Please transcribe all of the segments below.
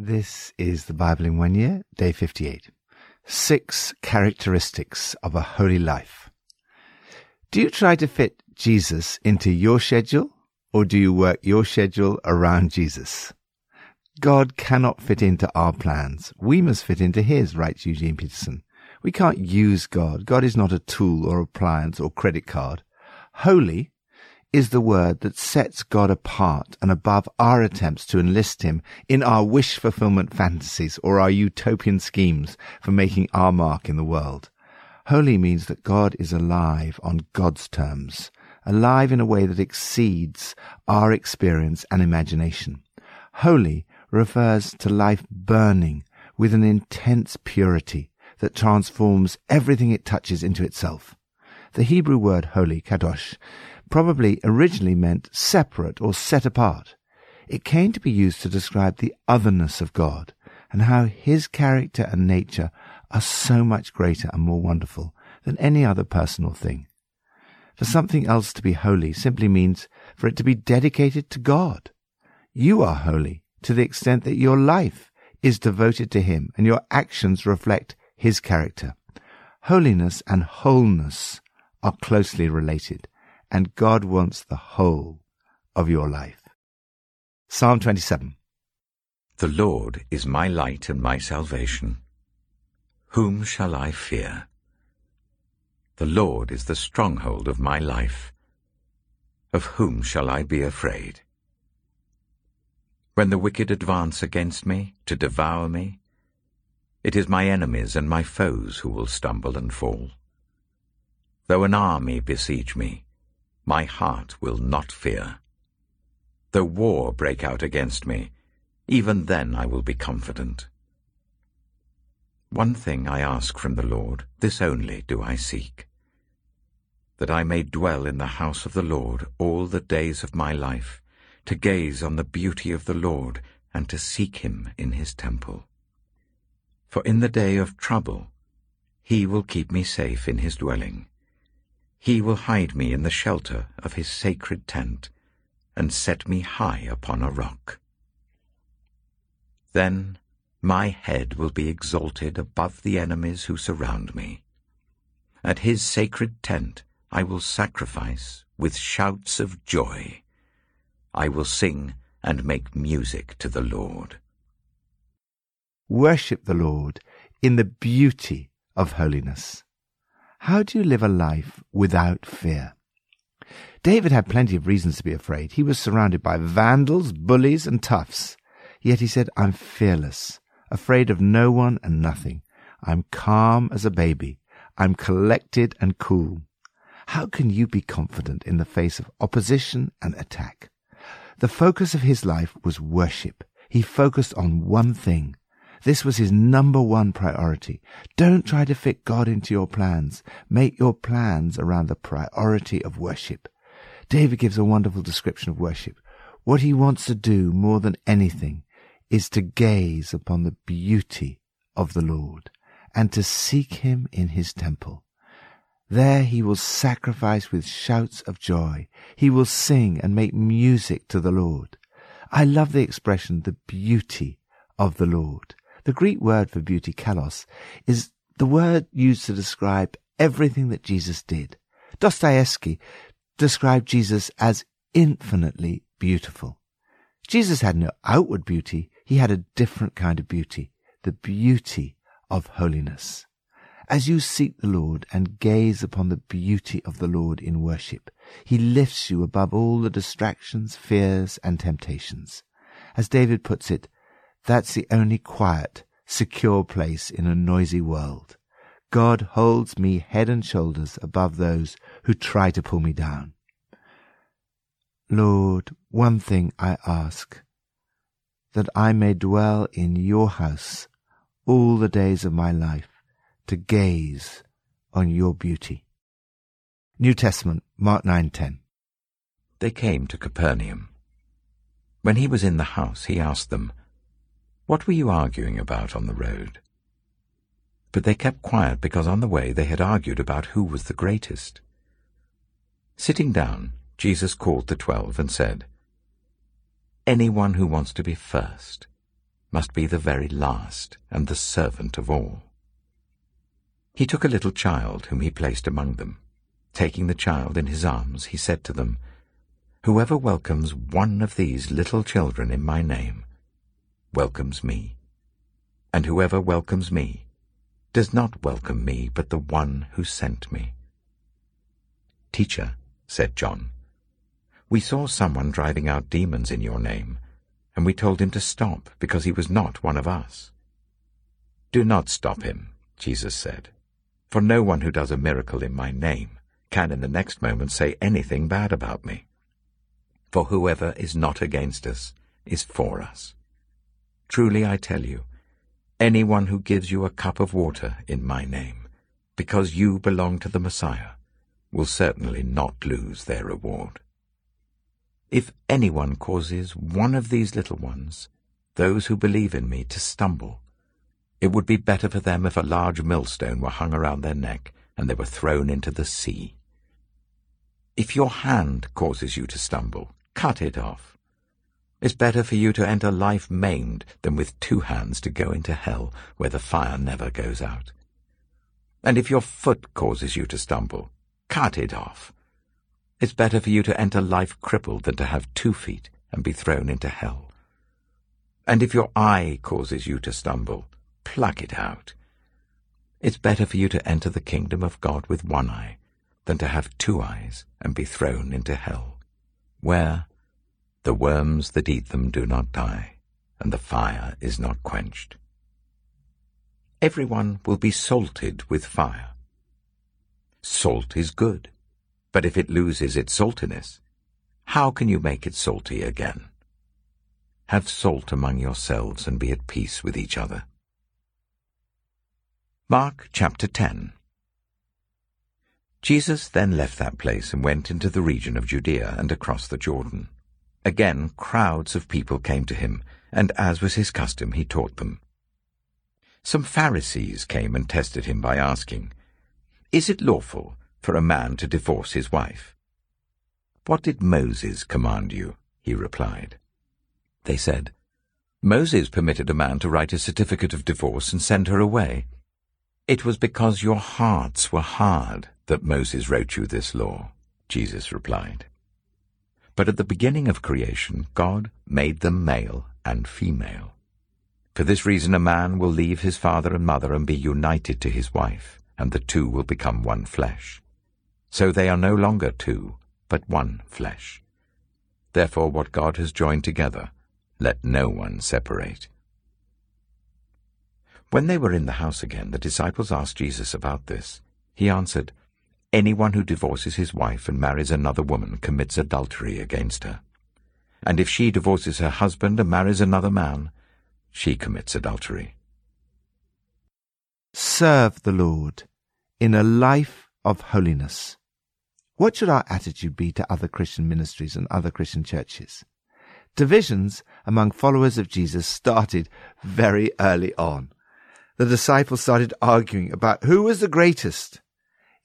This is the Bible in one year, day 58. Six characteristics of a holy life. Do you try to fit Jesus into your schedule or do you work your schedule around Jesus? God cannot fit into our plans. We must fit into his, writes Eugene Peterson. We can't use God. God is not a tool or appliance or credit card. Holy is the word that sets God apart and above our attempts to enlist him in our wish fulfillment fantasies or our utopian schemes for making our mark in the world. Holy means that God is alive on God's terms, alive in a way that exceeds our experience and imagination. Holy refers to life burning with an intense purity that transforms everything it touches into itself. The Hebrew word holy, kadosh, probably originally meant separate or set apart. It came to be used to describe the otherness of God and how his character and nature are so much greater and more wonderful than any other personal thing. For something else to be holy simply means for it to be dedicated to God. You are holy to the extent that your life is devoted to Him and your actions reflect His character. Holiness and wholeness are closely related, and God wants the whole of your life. Psalm 27 The Lord is my light and my salvation. Whom shall I fear? The Lord is the stronghold of my life. Of whom shall I be afraid? When the wicked advance against me to devour me, it is my enemies and my foes who will stumble and fall. Though an army besiege me, my heart will not fear. Though war break out against me, even then I will be confident. One thing I ask from the Lord, this only do I seek, that I may dwell in the house of the Lord all the days of my life, to gaze on the beauty of the Lord and to seek him in his temple. For in the day of trouble he will keep me safe in his dwelling. He will hide me in the shelter of his sacred tent and set me high upon a rock. Then my head will be exalted above the enemies who surround me. At his sacred tent I will sacrifice with shouts of joy. I will sing and make music to the Lord. Worship the Lord in the beauty of holiness. How do you live a life without fear? David had plenty of reasons to be afraid. He was surrounded by vandals, bullies, and toughs. Yet he said, I'm fearless, afraid of no one and nothing. I'm calm as a baby. I'm collected and cool. How can you be confident in the face of opposition and attack? The focus of his life was worship. He focused on one thing. This was his number one priority. Don't try to fit God into your plans. Make your plans around the priority of worship. David gives a wonderful description of worship. What he wants to do more than anything is to gaze upon the beauty of the Lord and to seek him in his temple. There he will sacrifice with shouts of joy. He will sing and make music to the Lord. I love the expression, the beauty of the Lord. The Greek word for beauty, kalos, is the word used to describe everything that Jesus did. Dostoevsky described Jesus as infinitely beautiful. Jesus had no outward beauty. He had a different kind of beauty, the beauty of holiness. As you seek the Lord and gaze upon the beauty of the Lord in worship, he lifts you above all the distractions, fears, and temptations. As David puts it, that's the only quiet, secure place in a noisy world. God holds me head and shoulders above those who try to pull me down. Lord, one thing I ask, that I may dwell in your house all the days of my life to gaze on your beauty. New Testament, Mark 9:10. They came to Capernaum. When he was in the house, he asked them, What were you arguing about on the road? But they kept quiet because on the way they had argued about who was the greatest. Sitting down, Jesus called the twelve and said, Anyone who wants to be first must be the very last and the servant of all. He took a little child whom he placed among them. Taking the child in his arms, he said to them, Whoever welcomes one of these little children in my name welcomes me, and whoever welcomes me does not welcome me but the one who sent me. Teacher, said John, we saw someone driving out demons in your name, and we told him to stop because he was not one of us. Do not stop him, Jesus said, for no one who does a miracle in my name can in the next moment say anything bad about me. For whoever is not against us is for us. Truly I tell you, anyone who gives you a cup of water in my name, because you belong to the Messiah, will certainly not lose their reward. If anyone causes one of these little ones, those who believe in me, to stumble, it would be better for them if a large millstone were hung around their neck and they were thrown into the sea. If your hand causes you to stumble, cut it off. It's better for you to enter life maimed than with two hands to go into hell, where the fire never goes out. And if your foot causes you to stumble, cut it off. It's better for you to enter life crippled than to have two feet and be thrown into hell. And if your eye causes you to stumble, pluck it out. It's better for you to enter the kingdom of God with one eye than to have two eyes and be thrown into hell, where the worms that eat them do not die, and the fire is not quenched. Everyone will be salted with fire. Salt is good. But if it loses its saltiness, how can you make it salty again? Have salt among yourselves and be at peace with each other. Mark chapter 10 Jesus then left that place and went into the region of Judea and across the Jordan. Again crowds of people came to him, and as was his custom he taught them. Some Pharisees came and tested him by asking, Is it lawful for a man to divorce his wife. What did Moses command you? he replied. They said, Moses permitted a man to write a certificate of divorce and send her away. It was because your hearts were hard that Moses wrote you this law, Jesus replied. But at the beginning of creation, God made them male and female. For this reason a man will leave his father and mother and be united to his wife, and the two will become one flesh. So they are no longer two, but one flesh. Therefore what God has joined together, let no one separate. When they were in the house again, the disciples asked Jesus about this. He answered, Anyone who divorces his wife and marries another woman commits adultery against her. And if she divorces her husband and marries another man, she commits adultery. Serve the Lord in a life of holiness. What should our attitude be to other Christian ministries and other Christian churches? Divisions among followers of Jesus started very early on. The disciples started arguing about who was the greatest.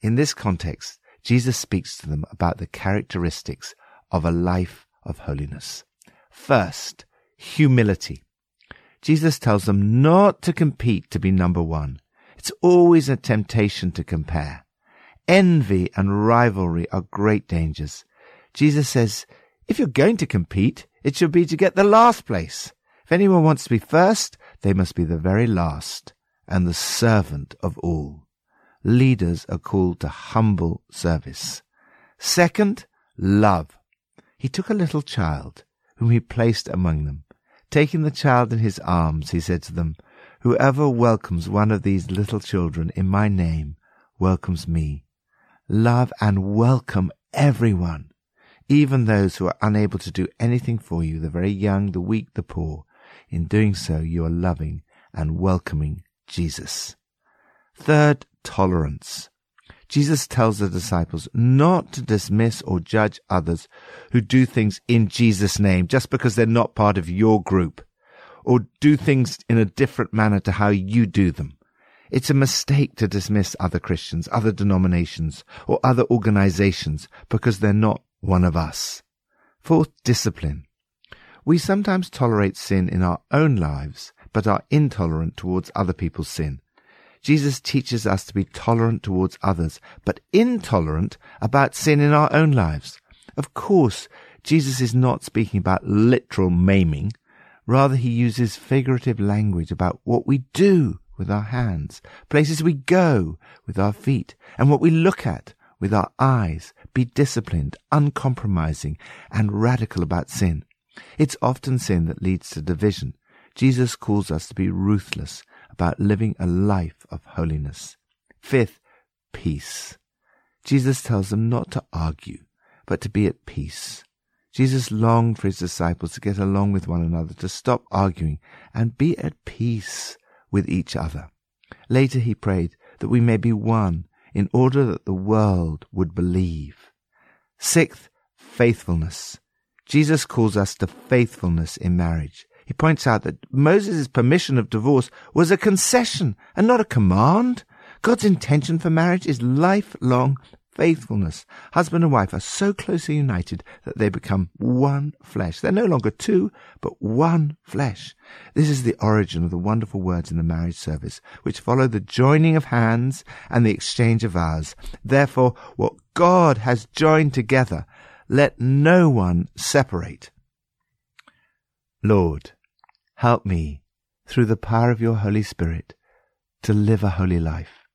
In this context, Jesus speaks to them about the characteristics of a life of holiness. First, humility. Jesus tells them not to compete to be number one. It's always a temptation to compare. Envy and rivalry are great dangers. Jesus says, if you're going to compete, it should be to get the last place. If anyone wants to be first, they must be the very last and the servant of all. Leaders are called to humble service. Second, love. He took a little child, whom he placed among them. Taking the child in his arms, he said to them, Whoever welcomes one of these little children in my name welcomes me love and welcome everyone, even those who are unable to do anything for you, the very young, the weak, the poor. In doing so, you are loving and welcoming Jesus. Third, tolerance. Jesus tells the disciples not to dismiss or judge others who do things in Jesus' name just because they're not part of your group or do things in a different manner to how you do them. It's a mistake to dismiss other Christians, other denominations, or other organizations because they're not one of us. Fourth, discipline. We sometimes tolerate sin in our own lives, but are intolerant towards other people's sin. Jesus teaches us to be tolerant towards others, but intolerant about sin in our own lives. Of course, Jesus is not speaking about literal maiming. Rather, he uses figurative language about what we do with our hands, places we go with our feet, and what we look at with our eyes. Be disciplined, uncompromising, and radical about sin. It's often sin that leads to division. Jesus calls us to be ruthless about living a life of holiness. Fifth, peace. Jesus tells them not to argue, but to be at peace. Jesus longed for his disciples to get along with one another, to stop arguing, and be at peace with each other. Later he prayed that we may be one in order that the world would believe. Sixth, faithfulness. Jesus calls us to faithfulness in marriage. He points out that Moses' permission of divorce was a concession and not a command. God's intention for marriage is lifelong faithfulness. Husband and wife are so closely united that they become one flesh. They're no longer two, but one flesh. This is the origin of the wonderful words in the marriage service, which follow the joining of hands and the exchange of vows. Therefore, what God has joined together, let no one separate. Lord, help me, through the power of your Holy Spirit, to live a holy life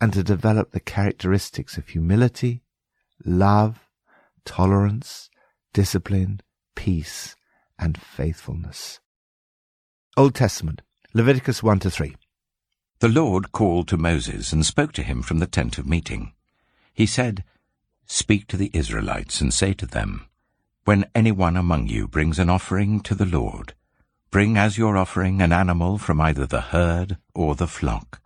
and to develop the characteristics of humility, love, tolerance, discipline, peace, and faithfulness. Old Testament, Leviticus 1 to 3. The Lord called to Moses and spoke to him from the tent of meeting. He said, Speak to the Israelites and say to them, when anyone among you brings an offering to the Lord, bring as your offering an animal from either the herd or the flock.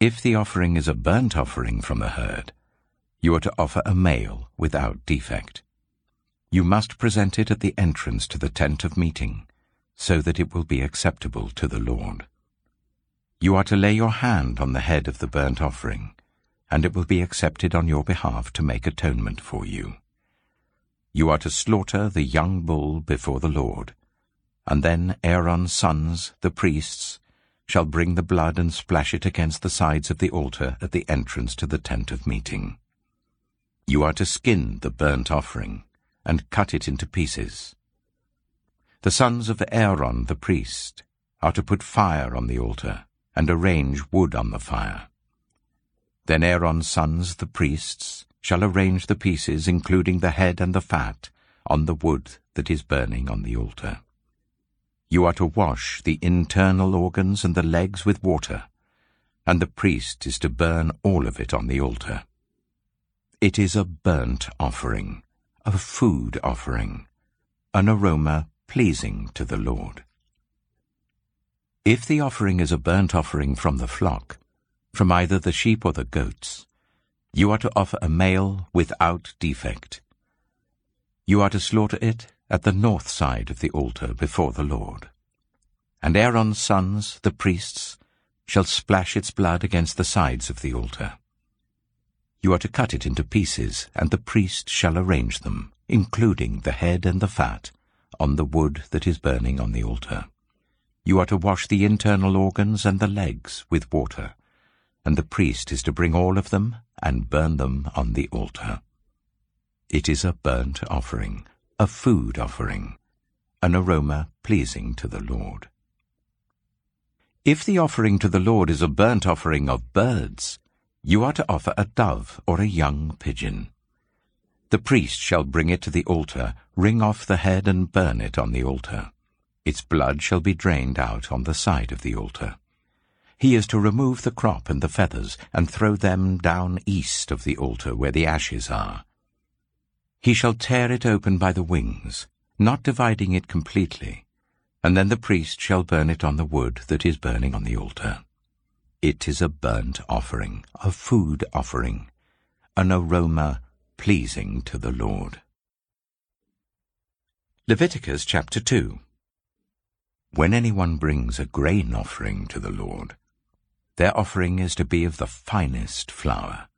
If the offering is a burnt offering from the herd, you are to offer a male without defect. You must present it at the entrance to the tent of meeting, so that it will be acceptable to the Lord. You are to lay your hand on the head of the burnt offering, and it will be accepted on your behalf to make atonement for you. You are to slaughter the young bull before the Lord, and then Aaron's sons, the priests, shall bring the blood and splash it against the sides of the altar at the entrance to the tent of meeting. You are to skin the burnt offering, and cut it into pieces. The sons of Aaron the priest are to put fire on the altar, and arrange wood on the fire. Then Aaron's sons, the priests, shall arrange the pieces, including the head and the fat, on the wood that is burning on the altar. You are to wash the internal organs and the legs with water, and the priest is to burn all of it on the altar. It is a burnt offering, a food offering, an aroma pleasing to the Lord. If the offering is a burnt offering from the flock, from either the sheep or the goats, you are to offer a male without defect. You are to slaughter it at the north side of the altar before the Lord. And Aaron's sons, the priests, shall splash its blood against the sides of the altar. You are to cut it into pieces, and the priest shall arrange them, including the head and the fat, on the wood that is burning on the altar. You are to wash the internal organs and the legs with water, and the priest is to bring all of them and burn them on the altar. It is a burnt offering, a food offering, an aroma pleasing to the Lord. If the offering to the Lord is a burnt offering of birds, you are to offer a dove or a young pigeon. The priest shall bring it to the altar, wring off the head and burn it on the altar. Its blood shall be drained out on the side of the altar. He is to remove the crop and the feathers, and throw them down east of the altar where the ashes are. He shall tear it open by the wings, not dividing it completely, and then the priest shall burn it on the wood that is burning on the altar. It is a burnt offering, a food offering, an aroma pleasing to the Lord. Leviticus chapter 2 When anyone brings a grain offering to the Lord, their offering is to be of the finest flour.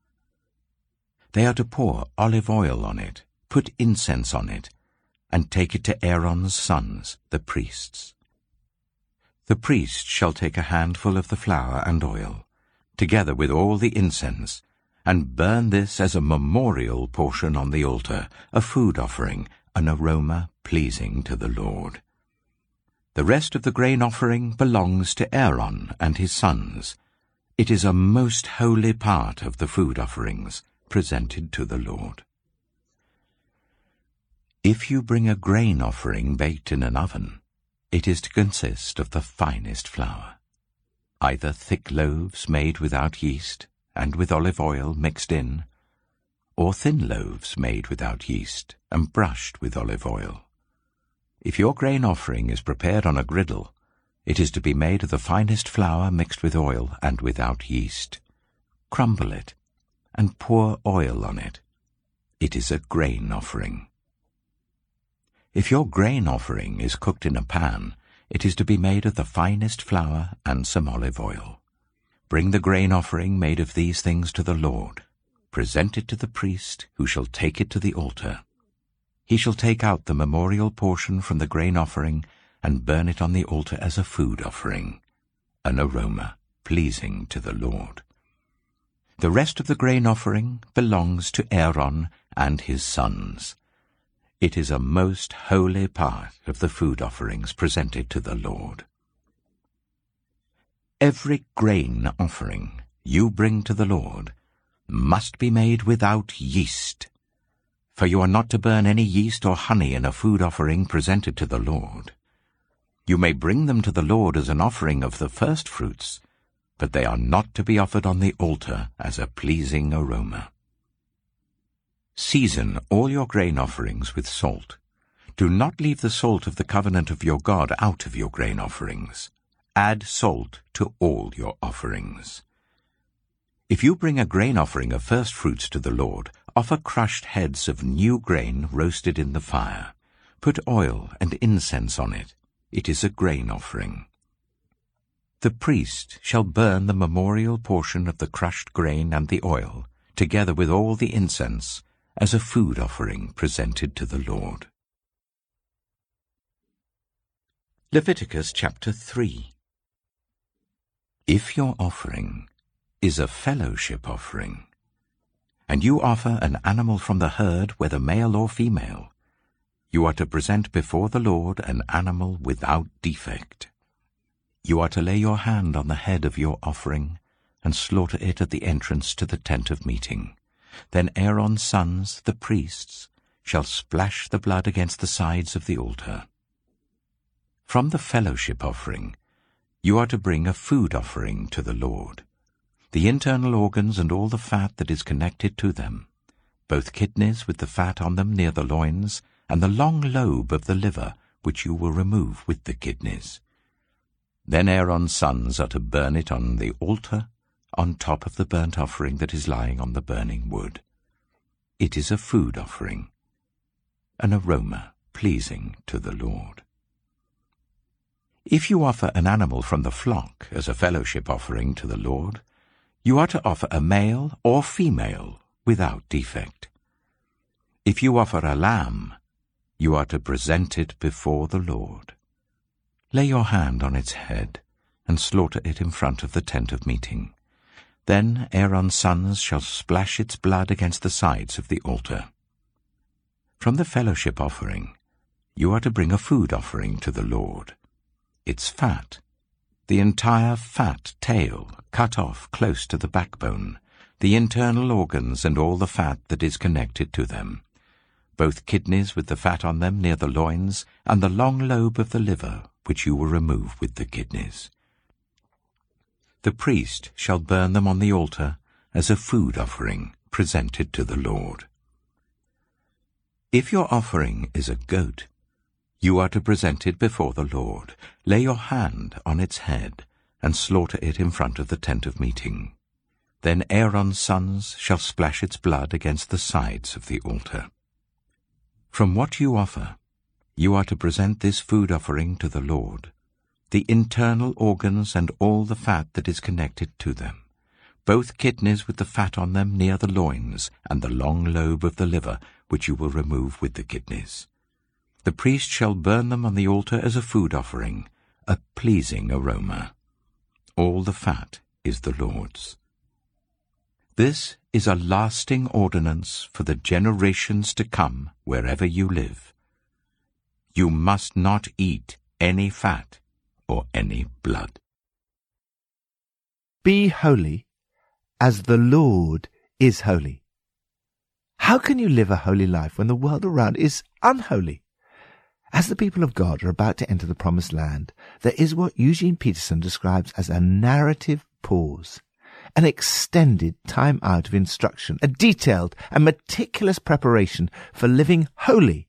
They are to pour olive oil on it, put incense on it, and take it to Aaron's sons, the priests. The priest shall take a handful of the flour and oil, together with all the incense, and burn this as a memorial portion on the altar, a food offering, an aroma pleasing to the Lord. The rest of the grain offering belongs to Aaron and his sons. It is a most holy part of the food offerings presented to the Lord. If you bring a grain offering baked in an oven, it is to consist of the finest flour, either thick loaves made without yeast and with olive oil mixed in, or thin loaves made without yeast and brushed with olive oil. If your grain offering is prepared on a griddle, it is to be made of the finest flour mixed with oil and without yeast. Crumble it and pour oil on it. It is a grain offering. If your grain offering is cooked in a pan, it is to be made of the finest flour and some olive oil. Bring the grain offering made of these things to the Lord. Present it to the priest, who shall take it to the altar. He shall take out the memorial portion from the grain offering and burn it on the altar as a food offering, an aroma pleasing to the Lord. The rest of the grain offering belongs to Aaron and his sons. It is a most holy part of the food offerings presented to the Lord. Every grain offering you bring to the Lord must be made without yeast, for you are not to burn any yeast or honey in a food offering presented to the Lord. You may bring them to the Lord as an offering of the first fruits, but they are not to be offered on the altar as a pleasing aroma. Season all your grain offerings with salt. Do not leave the salt of the covenant of your God out of your grain offerings. Add salt to all your offerings. If you bring a grain offering of first fruits to the Lord, offer crushed heads of new grain roasted in the fire. Put oil and incense on it. It is a grain offering. The priest shall burn the memorial portion of the crushed grain and the oil, together with all the incense, as a food offering presented to the Lord. Leviticus chapter 3 If your offering is a fellowship offering, and you offer an animal from the herd, whether male or female, you are to present before the Lord an animal without defect. You are to lay your hand on the head of your offering and slaughter it at the entrance to the tent of meeting. Then Aaron's sons, the priests, shall splash the blood against the sides of the altar. From the fellowship offering, you are to bring a food offering to the Lord, the internal organs and all the fat that is connected to them, both kidneys with the fat on them near the loins, and the long lobe of the liver, which you will remove with the kidneys. Then Aaron's sons are to burn it on the altar on top of the burnt offering that is lying on the burning wood. It is a food offering, an aroma pleasing to the Lord. If you offer an animal from the flock as a fellowship offering to the Lord, you are to offer a male or female without defect. If you offer a lamb, you are to present it before the Lord. Lay your hand on its head and slaughter it in front of the tent of meeting. Then Aaron's sons shall splash its blood against the sides of the altar. From the fellowship offering, you are to bring a food offering to the Lord. Its fat, the entire fat tail cut off close to the backbone, the internal organs and all the fat that is connected to them, both kidneys with the fat on them near the loins, and the long lobe of the liver, which you will remove with the kidneys the priest shall burn them on the altar as a food offering presented to the Lord. If your offering is a goat, you are to present it before the Lord. Lay your hand on its head and slaughter it in front of the tent of meeting. Then Aaron's sons shall splash its blood against the sides of the altar. From what you offer, you are to present this food offering to the Lord the internal organs and all the fat that is connected to them, both kidneys with the fat on them near the loins, and the long lobe of the liver, which you will remove with the kidneys. The priest shall burn them on the altar as a food offering, a pleasing aroma. All the fat is the Lord's. This is a lasting ordinance for the generations to come wherever you live. You must not eat any fat or any blood. Be holy as the Lord is holy. How can you live a holy life when the world around is unholy? As the people of God are about to enter the promised land, there is what Eugene Peterson describes as a narrative pause, an extended time out of instruction, a detailed and meticulous preparation for living holy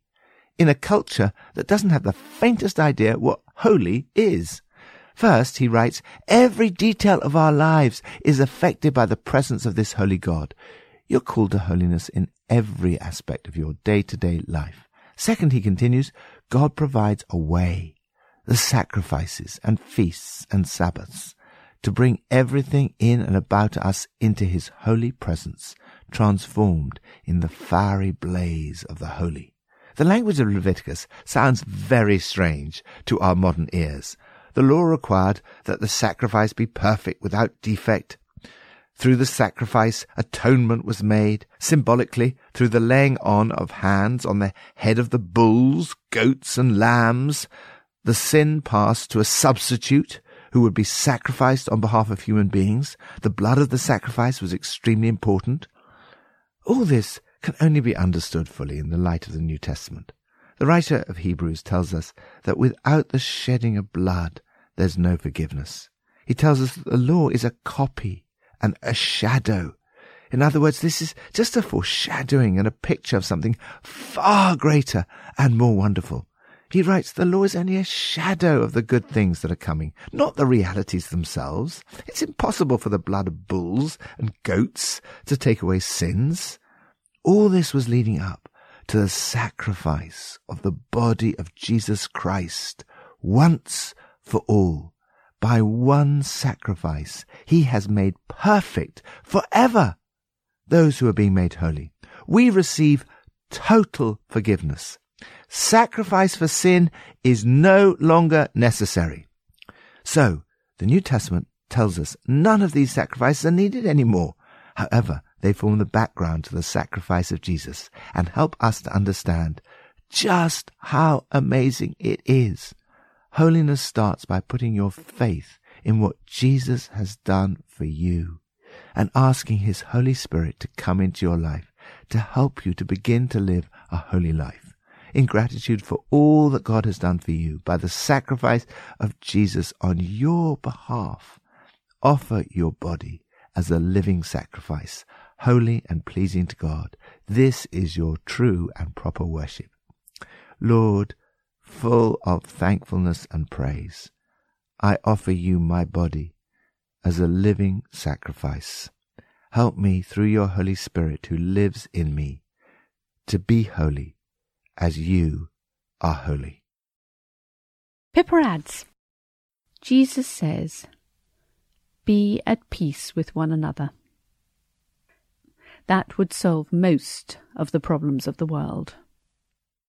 in a culture that doesn't have the faintest idea what holy is. First, he writes, every detail of our lives is affected by the presence of this holy God. You're called to holiness in every aspect of your day to day life. Second, he continues, God provides a way, the sacrifices and feasts and Sabbaths, to bring everything in and about us into his holy presence, transformed in the fiery blaze of the holy. The language of Leviticus sounds very strange to our modern ears. The law required that the sacrifice be perfect without defect. Through the sacrifice, atonement was made, symbolically, through the laying on of hands on the head of the bulls, goats, and lambs. The sin passed to a substitute who would be sacrificed on behalf of human beings. The blood of the sacrifice was extremely important. All this can only be understood fully in the light of the New Testament. The writer of Hebrews tells us that without the shedding of blood, there's no forgiveness. He tells us that the law is a copy and a shadow. In other words, this is just a foreshadowing and a picture of something far greater and more wonderful. He writes, the law is only a shadow of the good things that are coming, not the realities themselves. It's impossible for the blood of bulls and goats to take away sins. All this was leading up to the sacrifice of the body of Jesus Christ once for all. By one sacrifice, he has made perfect forever those who are being made holy. We receive total forgiveness. Sacrifice for sin is no longer necessary. So, the New Testament tells us none of these sacrifices are needed anymore. However, they form the background to the sacrifice of Jesus and help us to understand just how amazing it is. Holiness starts by putting your faith in what Jesus has done for you and asking His Holy Spirit to come into your life to help you to begin to live a holy life in gratitude for all that God has done for you by the sacrifice of Jesus on your behalf. Offer your body as a living sacrifice, holy and pleasing to God. This is your true and proper worship. Lord, full of thankfulness and praise, I offer you my body as a living sacrifice. Help me through your Holy Spirit who lives in me to be holy as you are holy. Pippa adds, Jesus says, Be at peace with one another. That would solve most of the problems of the world.